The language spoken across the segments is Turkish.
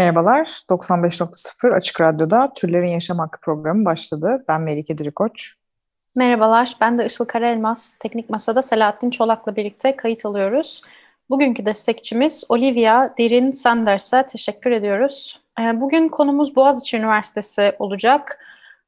Merhabalar, 95.0 Açık Radyo'da Türlerin Yaşam Hakkı programı başladı. Ben Melike Dirikoç. Merhabalar, ben de Işıl Karaelmaz. Teknik Masa'da Selahattin Çolak'la birlikte kayıt alıyoruz. Bugünkü destekçimiz Olivia Derin Sanders'e teşekkür ediyoruz. Ee, Bugün konumuz Boğaziçi Üniversitesi olacak.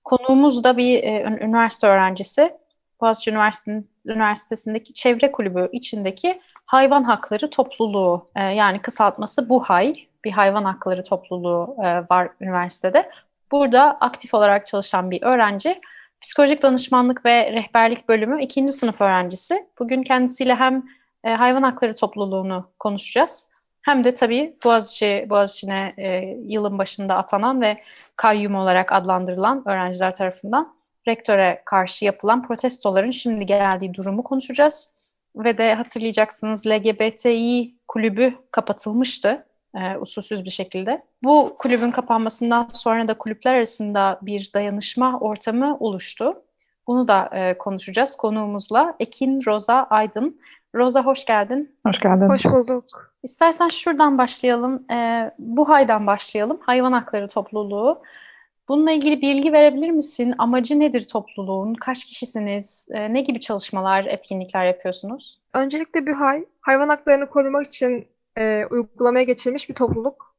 Konuğumuz da bir e, ün- üniversite öğrencisi. Boğaziçi Üniversitesi- Üniversitesi'ndeki çevre kulübü içindeki hayvan hakları topluluğu e, yani kısaltması BUHAY bir hayvan hakları topluluğu e, var üniversitede. Burada aktif olarak çalışan bir öğrenci. Psikolojik danışmanlık ve rehberlik bölümü ikinci sınıf öğrencisi. Bugün kendisiyle hem e, hayvan hakları topluluğunu konuşacağız. Hem de tabii Boğaziçi, Boğaziçi'ne e, yılın başında atanan ve kayyum olarak adlandırılan öğrenciler tarafından rektöre karşı yapılan protestoların şimdi geldiği durumu konuşacağız. Ve de hatırlayacaksınız LGBTİ kulübü kapatılmıştı e, usulsüz bir şekilde. Bu kulübün kapanmasından sonra da kulüpler arasında bir dayanışma ortamı oluştu. Bunu da e, konuşacağız konuğumuzla. Ekin Roza Aydın. Roza hoş geldin. Hoş geldin. Hoş bulduk. İstersen şuradan başlayalım. E, Buhay'dan başlayalım. Hayvan Hakları Topluluğu. Bununla ilgili bilgi verebilir misin? Amacı nedir topluluğun? Kaç kişisiniz? E, ne gibi çalışmalar, etkinlikler yapıyorsunuz? Öncelikle BÜHAY, hayvan haklarını korumak için e, uygulamaya geçirilmiş bir topluluk.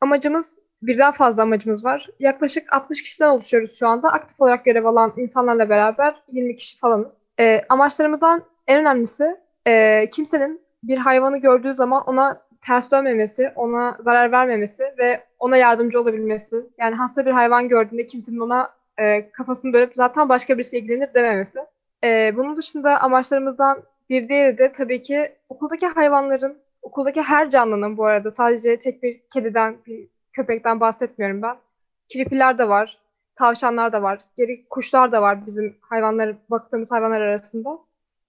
Amacımız, birden fazla amacımız var. Yaklaşık 60 kişiden oluşuyoruz şu anda. Aktif olarak görev alan insanlarla beraber 20 kişi falanız. E, amaçlarımızdan en önemlisi e, kimsenin bir hayvanı gördüğü zaman ona ters dönmemesi, ona zarar vermemesi ve ona yardımcı olabilmesi. Yani hasta bir hayvan gördüğünde kimsenin ona e, kafasını dönüp zaten başka birisi ilgilenir dememesi. E, bunun dışında amaçlarımızdan bir diğeri de tabii ki okuldaki hayvanların, okuldaki her canlının bu arada sadece tek bir kediden, bir köpekten bahsetmiyorum ben. Kirpiler de var, tavşanlar da var, geri kuşlar da var bizim hayvanları, baktığımız hayvanlar arasında.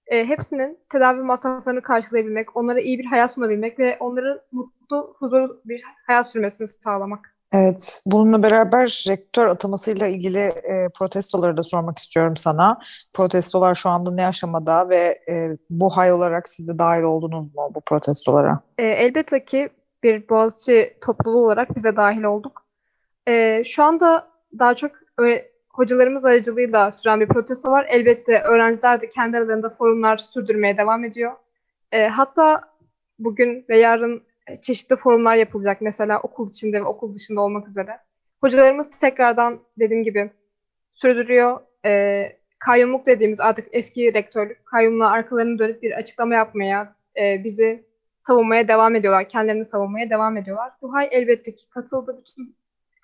E, hepsinin tedavi masraflarını karşılayabilmek, onlara iyi bir hayat sunabilmek ve onların mutlu, huzurlu bir hayat sürmesini sağlamak. Evet, bununla beraber rektör atamasıyla ilgili e, protestoları da sormak istiyorum sana. Protestolar şu anda ne aşamada ve e, bu hay olarak siz de dahil oldunuz mu bu protestolara? E, elbette ki bir Boğaziçi topluluğu olarak bize dahil olduk. E, şu anda daha çok öyle, hocalarımız aracılığıyla süren bir protesto var. Elbette öğrenciler de kendi aralarında forumlar sürdürmeye devam ediyor. E, hatta bugün ve yarın çeşitli forumlar yapılacak mesela okul içinde ve okul dışında olmak üzere. Hocalarımız tekrardan dediğim gibi sürdürüyor. E, kayyumluk dediğimiz artık eski rektörlük kayyumla arkalarını dönüp bir açıklama yapmaya, e, bizi savunmaya devam ediyorlar. Kendilerini savunmaya devam ediyorlar. Duhay elbette ki katıldı bütün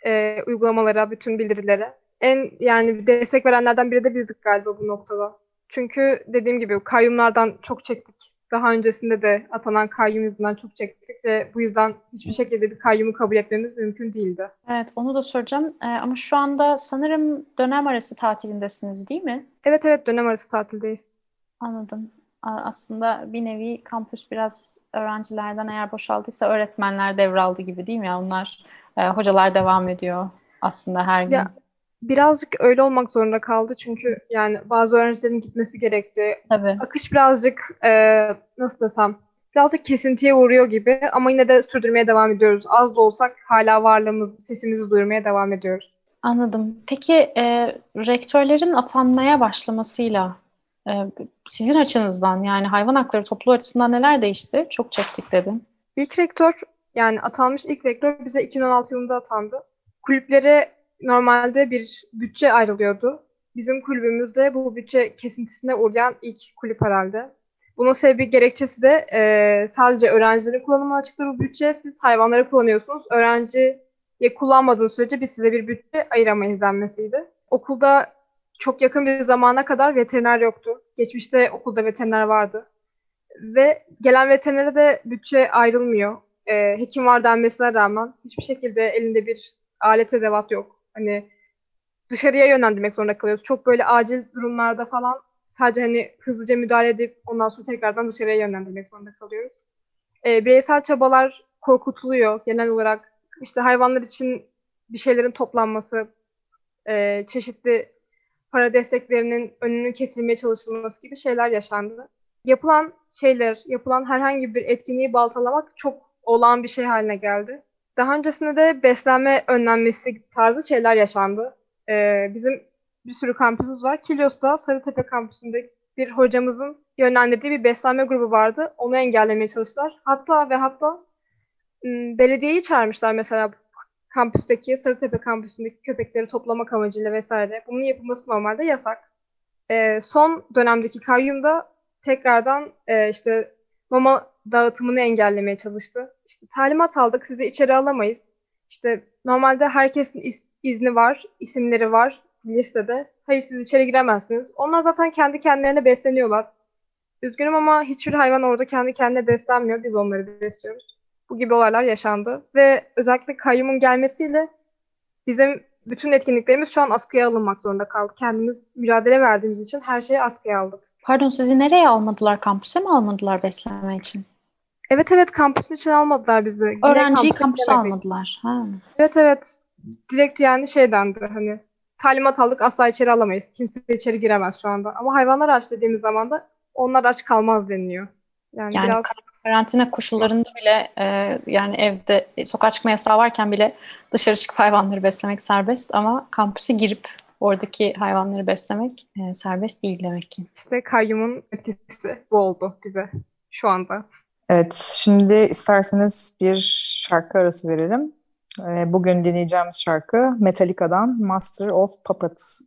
e, uygulamalara, bütün bildirilere. En yani destek verenlerden biri de bizdik galiba bu noktada. Çünkü dediğim gibi kayyumlardan çok çektik. Daha öncesinde de atanan kayyum yüzünden çok çektik ve bu yüzden hiçbir şekilde bir kayyumu kabul etmemiz mümkün değildi. Evet, onu da soracağım. E, ama şu anda sanırım dönem arası tatilindesiniz değil mi? Evet evet dönem arası tatildeyiz. Anladım. Aslında bir nevi kampüs biraz öğrencilerden eğer boşaldıysa öğretmenler devraldı gibi değil mi? Onlar, e, hocalar devam ediyor aslında her gün. Ya birazcık öyle olmak zorunda kaldı çünkü yani bazı öğrencilerin gitmesi gerekti. Tabii. Akış birazcık e, nasıl desem birazcık kesintiye uğruyor gibi ama yine de sürdürmeye devam ediyoruz. Az da olsak hala varlığımızı, sesimizi duyurmaya devam ediyoruz. Anladım. Peki e, rektörlerin atanmaya başlamasıyla e, sizin açınızdan yani hayvan hakları topluluğu açısından neler değişti? Çok çektik dedin. İlk rektör yani atanmış ilk rektör bize 2016 yılında atandı. Kulüplere normalde bir bütçe ayrılıyordu. Bizim kulübümüzde bu bütçe kesintisine uğrayan ilk kulüp herhalde. Bunun sebebi gerekçesi de e, sadece öğrencilerin kullanımına açıkta bu bütçe. Siz hayvanları kullanıyorsunuz. Öğrenciye kullanmadığı sürece biz size bir bütçe ayıramayız denmesiydi. Okulda çok yakın bir zamana kadar veteriner yoktu. Geçmişte okulda veteriner vardı. Ve gelen veterinere de bütçe ayrılmıyor. e, hekim var denmesine rağmen hiçbir şekilde elinde bir alet edevat yok. Hani dışarıya yönlendirmek zorunda kalıyoruz. Çok böyle acil durumlarda falan sadece hani hızlıca müdahale edip ondan sonra tekrardan dışarıya yönlendirmek zorunda kalıyoruz. E, bireysel çabalar korkutuluyor genel olarak. İşte hayvanlar için bir şeylerin toplanması, e, çeşitli para desteklerinin önünün kesilmeye çalışılması gibi şeyler yaşandı. Yapılan şeyler, yapılan herhangi bir etkinliği baltalamak çok olağan bir şey haline geldi. Daha öncesinde de beslenme önlenmesi tarzı şeyler yaşandı. Ee, bizim bir sürü kampüsümüz var. Kilyos'ta Sarıtepe kampüsünde bir hocamızın yönlendirdiği bir beslenme grubu vardı. Onu engellemeye çalıştılar. Hatta ve hatta belediyeyi çağırmışlar mesela kampüsteki, Sarıtepe kampüsündeki köpekleri toplamak amacıyla vesaire. Bunun yapılması normalde yasak. Ee, son dönemdeki kayyumda tekrardan e, işte mama dağıtımını engellemeye çalıştı. İşte talimat aldık, sizi içeri alamayız. İşte normalde herkesin iz, izni var, isimleri var listede. Hayır siz içeri giremezsiniz. Onlar zaten kendi kendilerine besleniyorlar. Üzgünüm ama hiçbir hayvan orada kendi kendine beslenmiyor. Biz onları besliyoruz. Bu gibi olaylar yaşandı. Ve özellikle kayyumun gelmesiyle bizim bütün etkinliklerimiz şu an askıya alınmak zorunda kaldı. Kendimiz mücadele verdiğimiz için her şeyi askıya aldık. Pardon sizi nereye almadılar? Kampüse mi almadılar beslenme için? Evet evet kampüsün için almadılar bizi. Öğrenciyi kampüse kampüse almadılar. Ha. Evet evet. Direkt yani şeydendi hani talimat aldık asla içeri alamayız. Kimse içeri giremez şu anda. Ama hayvanlar aç dediğimiz zaman da onlar aç kalmaz deniliyor. Yani, Yani biraz karantina koşullarında bile e, yani evde sokağa çıkma yasağı varken bile dışarı çıkıp hayvanları beslemek serbest ama kampüse girip oradaki hayvanları beslemek e, serbest değil demek ki. işte kayyumun etkisi bu oldu bize şu anda. Evet, şimdi isterseniz bir şarkı arası verelim. Ee, Bugün dinleyeceğimiz şarkı Metallica'dan Master of Puppets.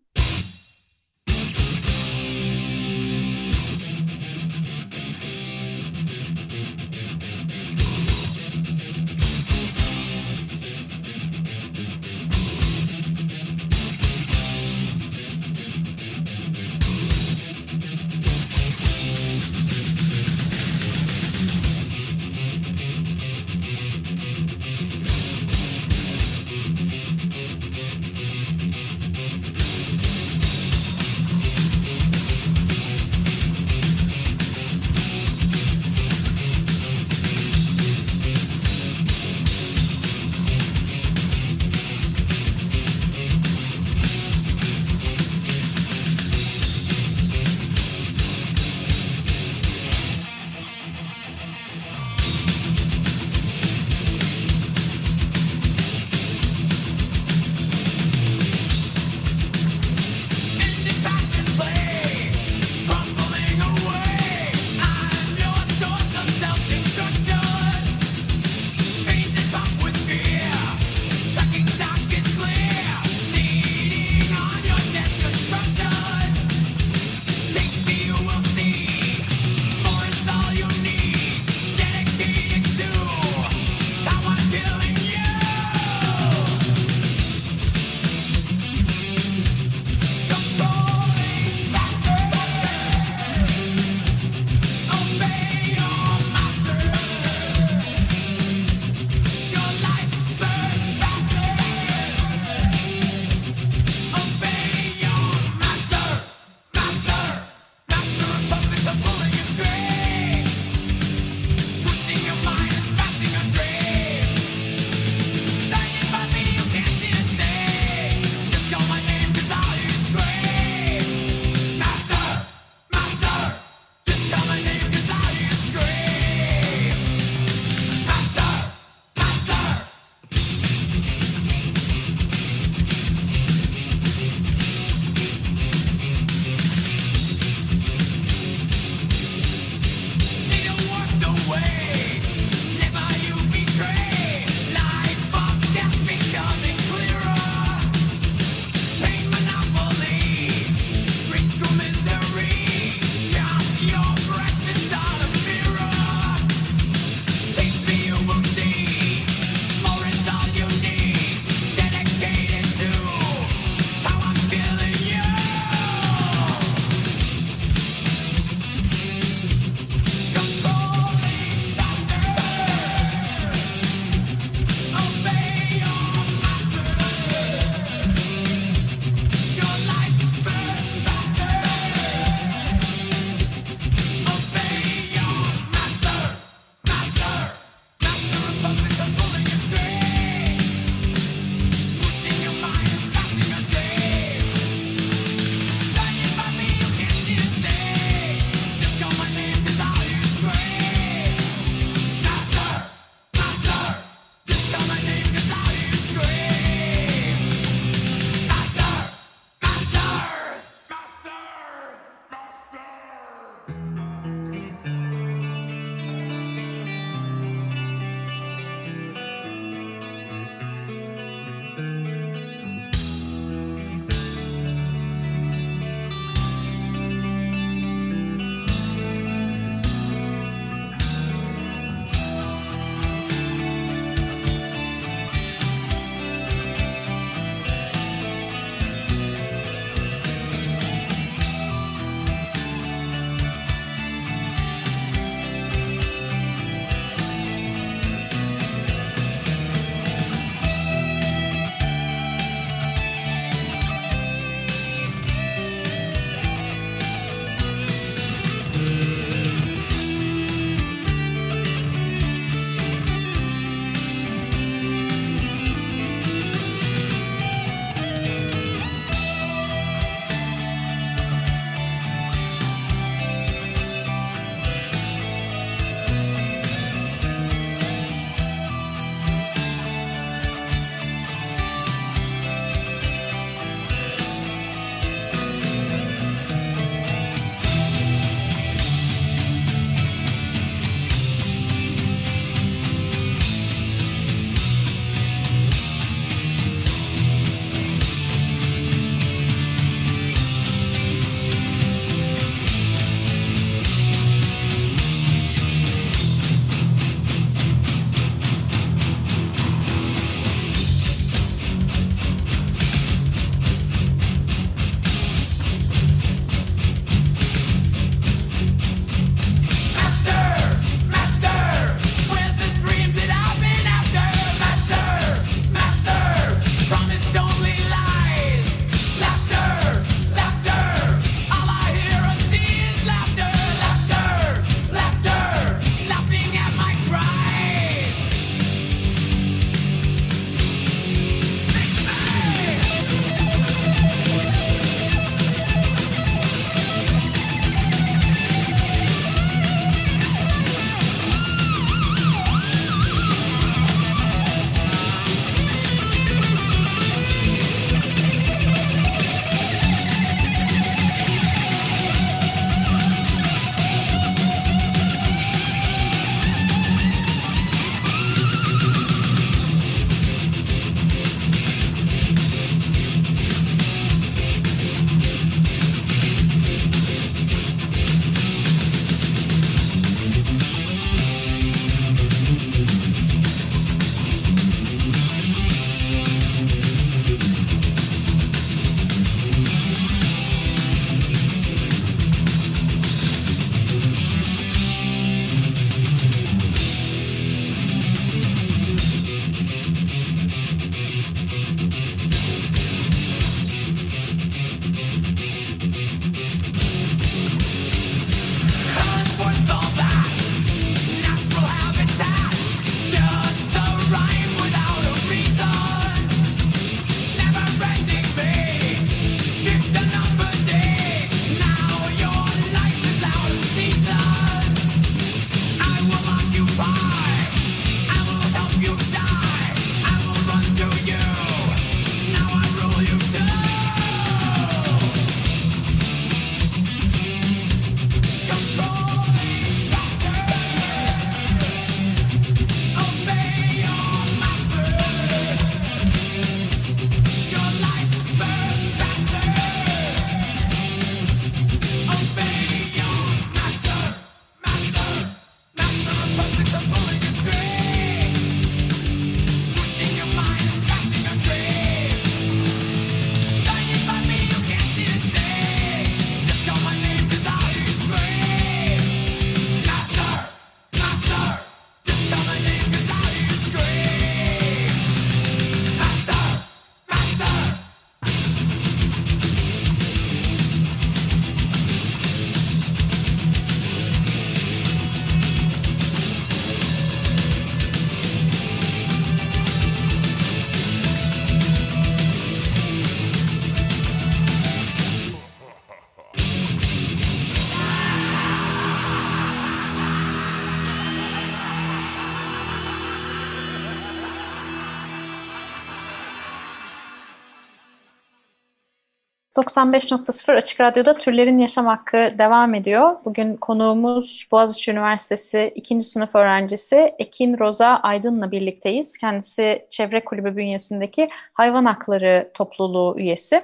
95.0 Açık Radyo'da Türlerin Yaşam Hakkı devam ediyor. Bugün konuğumuz Boğaziçi Üniversitesi 2. sınıf öğrencisi Ekin Roza Aydın'la birlikteyiz. Kendisi Çevre Kulübü bünyesindeki Hayvan Hakları Topluluğu üyesi.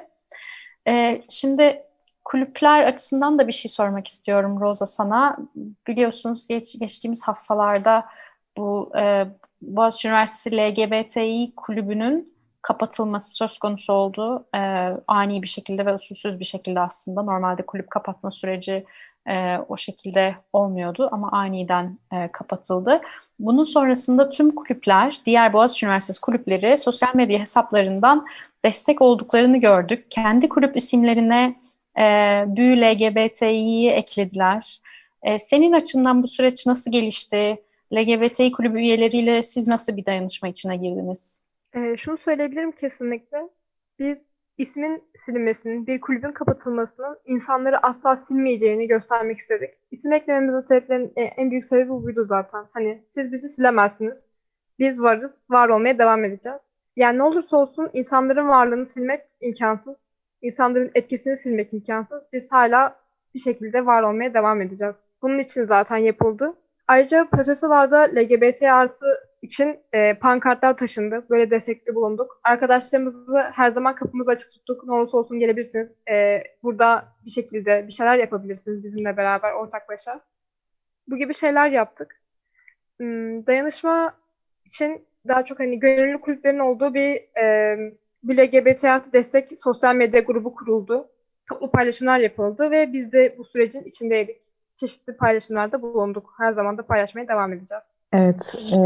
Ee, şimdi kulüpler açısından da bir şey sormak istiyorum Roza sana. Biliyorsunuz geç, geçtiğimiz haftalarda bu e, Boğaziçi Üniversitesi LGBTİ kulübünün kapatılması söz konusu oldu. E, ani bir şekilde ve usulsüz bir şekilde aslında. Normalde kulüp kapatma süreci e, o şekilde olmuyordu ama aniden e, kapatıldı. Bunun sonrasında tüm kulüpler, diğer Boğaziçi Üniversitesi kulüpleri sosyal medya hesaplarından destek olduklarını gördük. Kendi kulüp isimlerine e, BÜ LGBTİ'yi eklediler. E, senin açından bu süreç nasıl gelişti? LGBTİ kulübü üyeleriyle siz nasıl bir dayanışma içine girdiniz? Ee, şunu söyleyebilirim kesinlikle. Biz ismin silinmesinin, bir kulübün kapatılmasının insanları asla silmeyeceğini göstermek istedik. İsim eklememizin sebeplerinin en büyük sebebi buydu zaten. Hani siz bizi silemezsiniz. Biz varız, var olmaya devam edeceğiz. Yani ne olursa olsun insanların varlığını silmek imkansız. İnsanların etkisini silmek imkansız. Biz hala bir şekilde var olmaya devam edeceğiz. Bunun için zaten yapıldı. Ayrıca protestolarda LGBT artı için e, pankartlar taşındı. Böyle destekli bulunduk. Arkadaşlarımızı her zaman kapımızı açık tuttuk. Ne olursa olsun gelebilirsiniz. E, burada bir şekilde bir şeyler yapabilirsiniz bizimle beraber ortaklaşa. Bu gibi şeyler yaptık. Hmm, dayanışma için daha çok hani gönüllü kulüplerin olduğu bir e, bir LGBT artı destek sosyal medya grubu kuruldu. Toplu paylaşımlar yapıldı ve biz de bu sürecin içindeydik çeşitli paylaşımlarda bulunduk. Her zaman da paylaşmaya devam edeceğiz. Evet. E,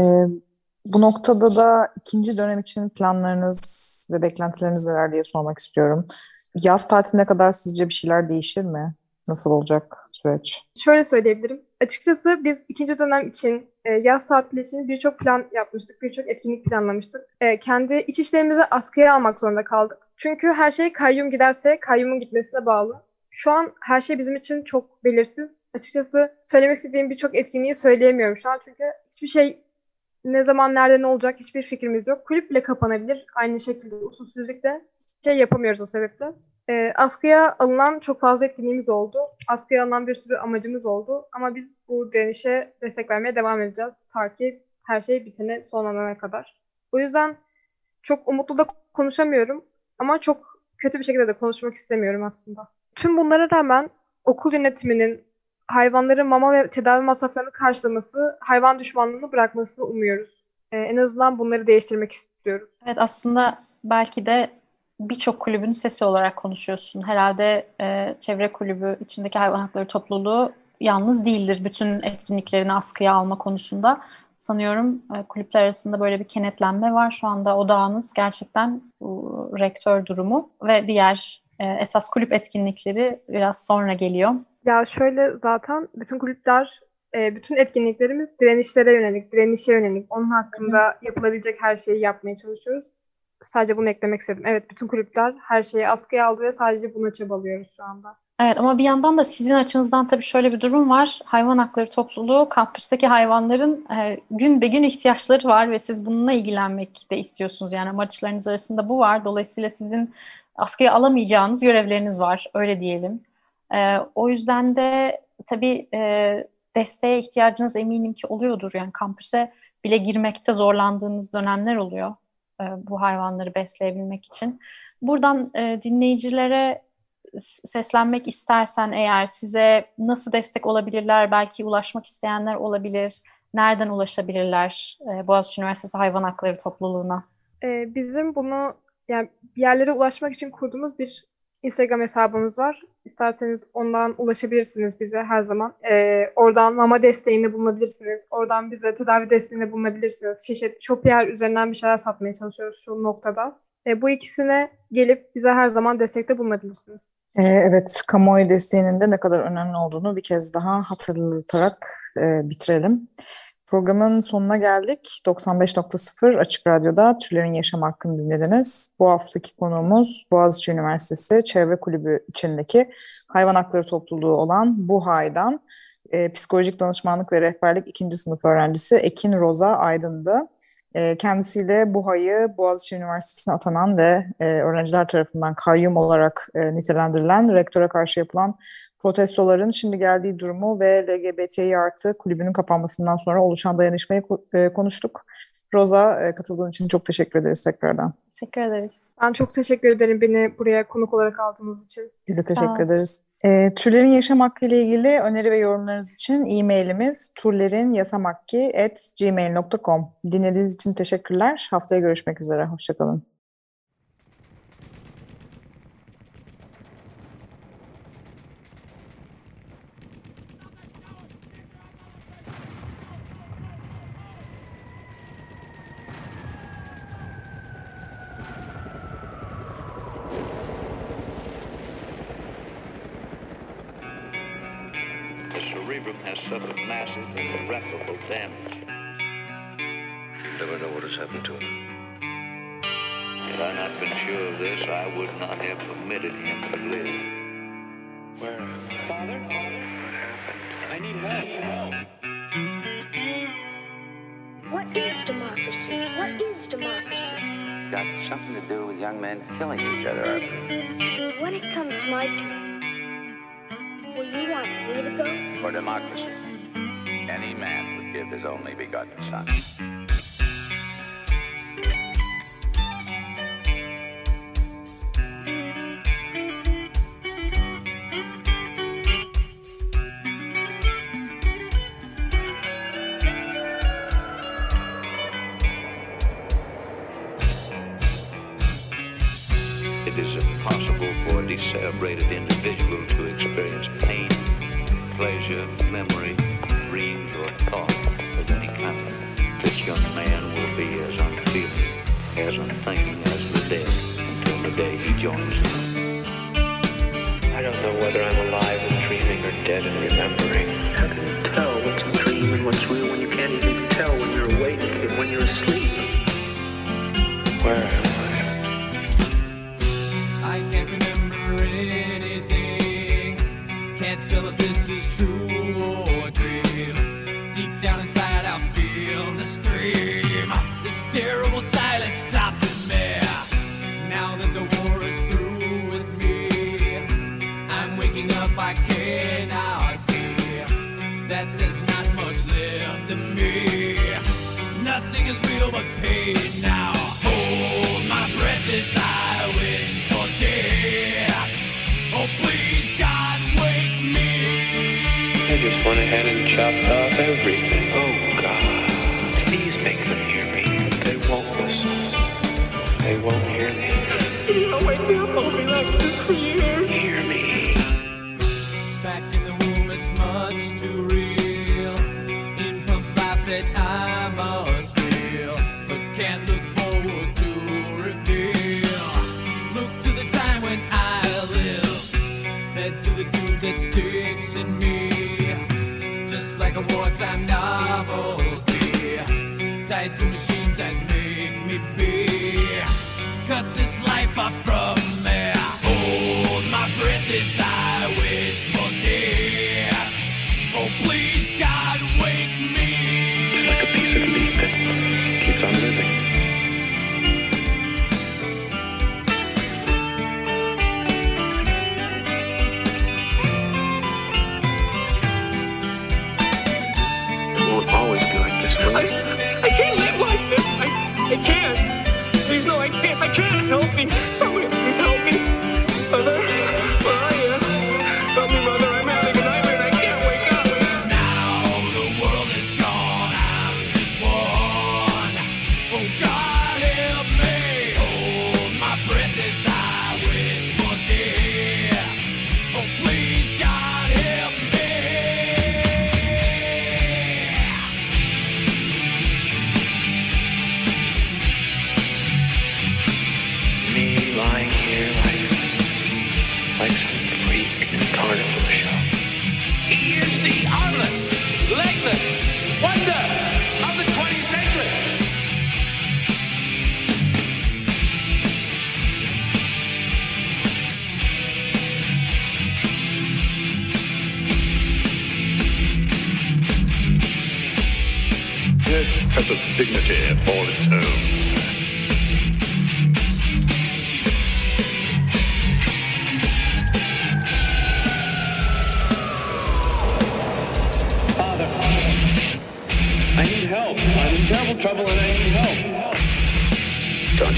bu noktada da ikinci dönem için planlarınız ve beklentileriniz neler diye sormak istiyorum. Yaz tatiline kadar sizce bir şeyler değişir mi? Nasıl olacak süreç? Şöyle söyleyebilirim. Açıkçası biz ikinci dönem için e, yaz tatili için birçok plan yapmıştık, birçok etkinlik planlamıştık. E, kendi iç işlerimizi askıya almak zorunda kaldık. Çünkü her şey kayyum giderse kayyumun gitmesine bağlı şu an her şey bizim için çok belirsiz. Açıkçası söylemek istediğim birçok etkinliği söyleyemiyorum şu an çünkü hiçbir şey ne zaman nerede ne olacak hiçbir fikrimiz yok. Kulüp bile kapanabilir. Aynı şekilde usulsüzlükle şey yapamıyoruz o sebeple. E, askıya alınan çok fazla etkinliğimiz oldu. Askıya alınan bir sürü amacımız oldu. Ama biz bu direnişe destek vermeye devam edeceğiz. Ta ki her şey bitene sonlanana kadar. O yüzden çok umutlu da konuşamıyorum. Ama çok kötü bir şekilde de konuşmak istemiyorum aslında. Tüm bunlara rağmen okul yönetiminin hayvanların mama ve tedavi masraflarını karşılaması, hayvan düşmanlığını bırakmasını umuyoruz. Ee, en azından bunları değiştirmek istiyoruz. Evet aslında belki de birçok kulübün sesi olarak konuşuyorsun. Herhalde e, çevre kulübü içindeki hayvan hakları topluluğu yalnız değildir bütün etkinliklerini askıya alma konusunda. Sanıyorum e, kulüpler arasında böyle bir kenetlenme var. Şu anda odağınız gerçekten bu, rektör durumu ve diğer e, esas kulüp etkinlikleri biraz sonra geliyor. Ya şöyle zaten bütün kulüpler, e, bütün etkinliklerimiz direnişlere yönelik, direnişe yönelik. Onun hakkında yapılabilecek her şeyi yapmaya çalışıyoruz. Sadece bunu eklemek istedim. Evet bütün kulüpler her şeyi askıya aldı ve sadece buna çabalıyoruz şu anda. Evet ama bir yandan da sizin açınızdan tabii şöyle bir durum var. Hayvan hakları topluluğu kampüsteki hayvanların e, gün be gün ihtiyaçları var ve siz bununla ilgilenmek de istiyorsunuz. Yani amaçlarınız arasında bu var. Dolayısıyla sizin askıya alamayacağınız görevleriniz var, öyle diyelim. E, o yüzden de tabii e, desteğe ihtiyacınız eminim ki oluyordur. Yani kampüse bile girmekte zorlandığınız dönemler oluyor e, bu hayvanları besleyebilmek için. Buradan e, dinleyicilere seslenmek istersen eğer size nasıl destek olabilirler, belki ulaşmak isteyenler olabilir, nereden ulaşabilirler e, Boğaziçi Üniversitesi Hayvan Hakları Topluluğu'na? Ee, bizim bunu yani bir yerlere ulaşmak için kurduğumuz bir Instagram hesabımız var. İsterseniz ondan ulaşabilirsiniz bize her zaman. Ee, oradan mama desteğinde bulunabilirsiniz. Oradan bize tedavi desteğinde bulunabilirsiniz. Çeşit Shopier üzerinden bir şeyler satmaya çalışıyoruz şu noktada. Ee, bu ikisine gelip bize her zaman destekte bulunabilirsiniz. Ee, evet, kamuoyu desteğinin de ne kadar önemli olduğunu bir kez daha hatırlatarak e, bitirelim. Programın sonuna geldik. 95.0 Açık Radyo'da Türlerin Yaşam Hakkını dinlediniz. Bu haftaki konuğumuz Boğaziçi Üniversitesi Çevre Kulübü içindeki hayvan hakları topluluğu olan BUHAY'dan e, psikolojik danışmanlık ve rehberlik ikinci sınıf öğrencisi Ekin Roza Aydın'dı. E, kendisiyle Buha'yı Boğaziçi Üniversitesi'ne atanan ve e, öğrenciler tarafından kayyum olarak e, nitelendirilen rektöre karşı yapılan protestoların şimdi geldiği durumu ve LGBTİ artı kulübünün kapanmasından sonra oluşan dayanışmayı e, konuştuk. Roza e, katıldığın için çok teşekkür ederiz tekrardan. Teşekkür ederiz. Ben çok teşekkür ederim beni buraya konuk olarak aldığınız için. Biz de teşekkür ederiz. E, türlerin yaşam hakkı ile ilgili öneri ve yorumlarınız için e-mailimiz turlerinyasamakki.gmail.com Dinlediğiniz için teşekkürler. Haftaya görüşmek üzere. Hoşçakalın. suffered massive and irreparable damage. You never know what has happened to him. Had I not been sure of this, I would not have permitted him to live. Where? Father? What happened? I need help. What is democracy? What is democracy? Got something to do with young men killing each other. When it comes my turn, for democracy. Any man would give his only begotten son. tell if this is true. up.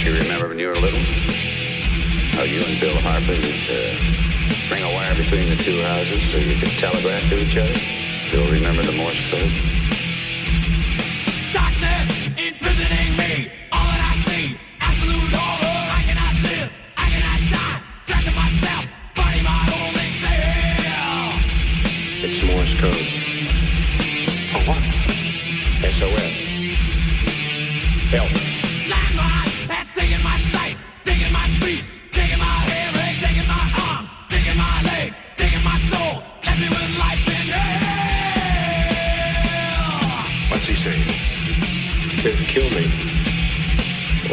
you remember when you were little? How you and Bill Harper would uh, bring a wire between the two houses so you could telegraph to each other? Bill remember the Morse code?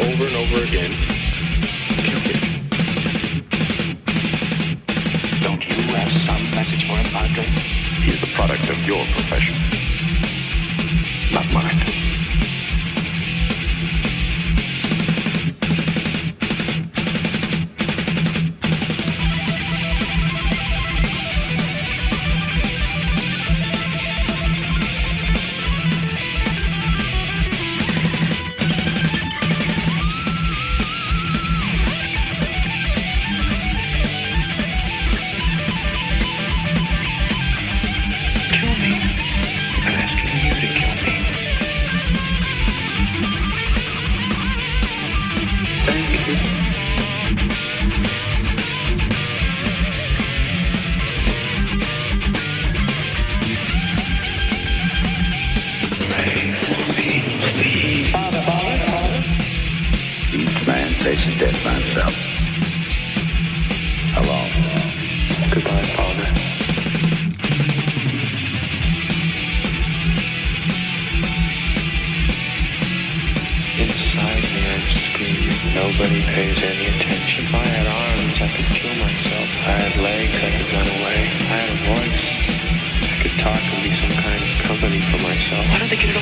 Over and over again. Kill me. Don't you have some message for him, Padre? He's the product of your profession. Not mine.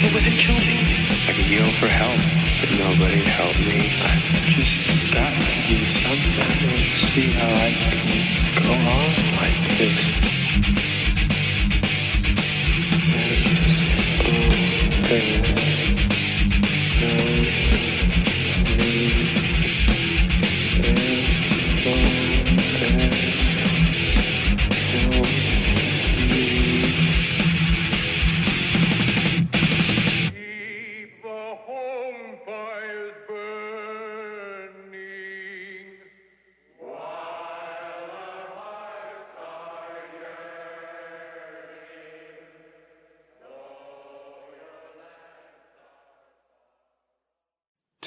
me. I could yell for help, but nobody helped me. I just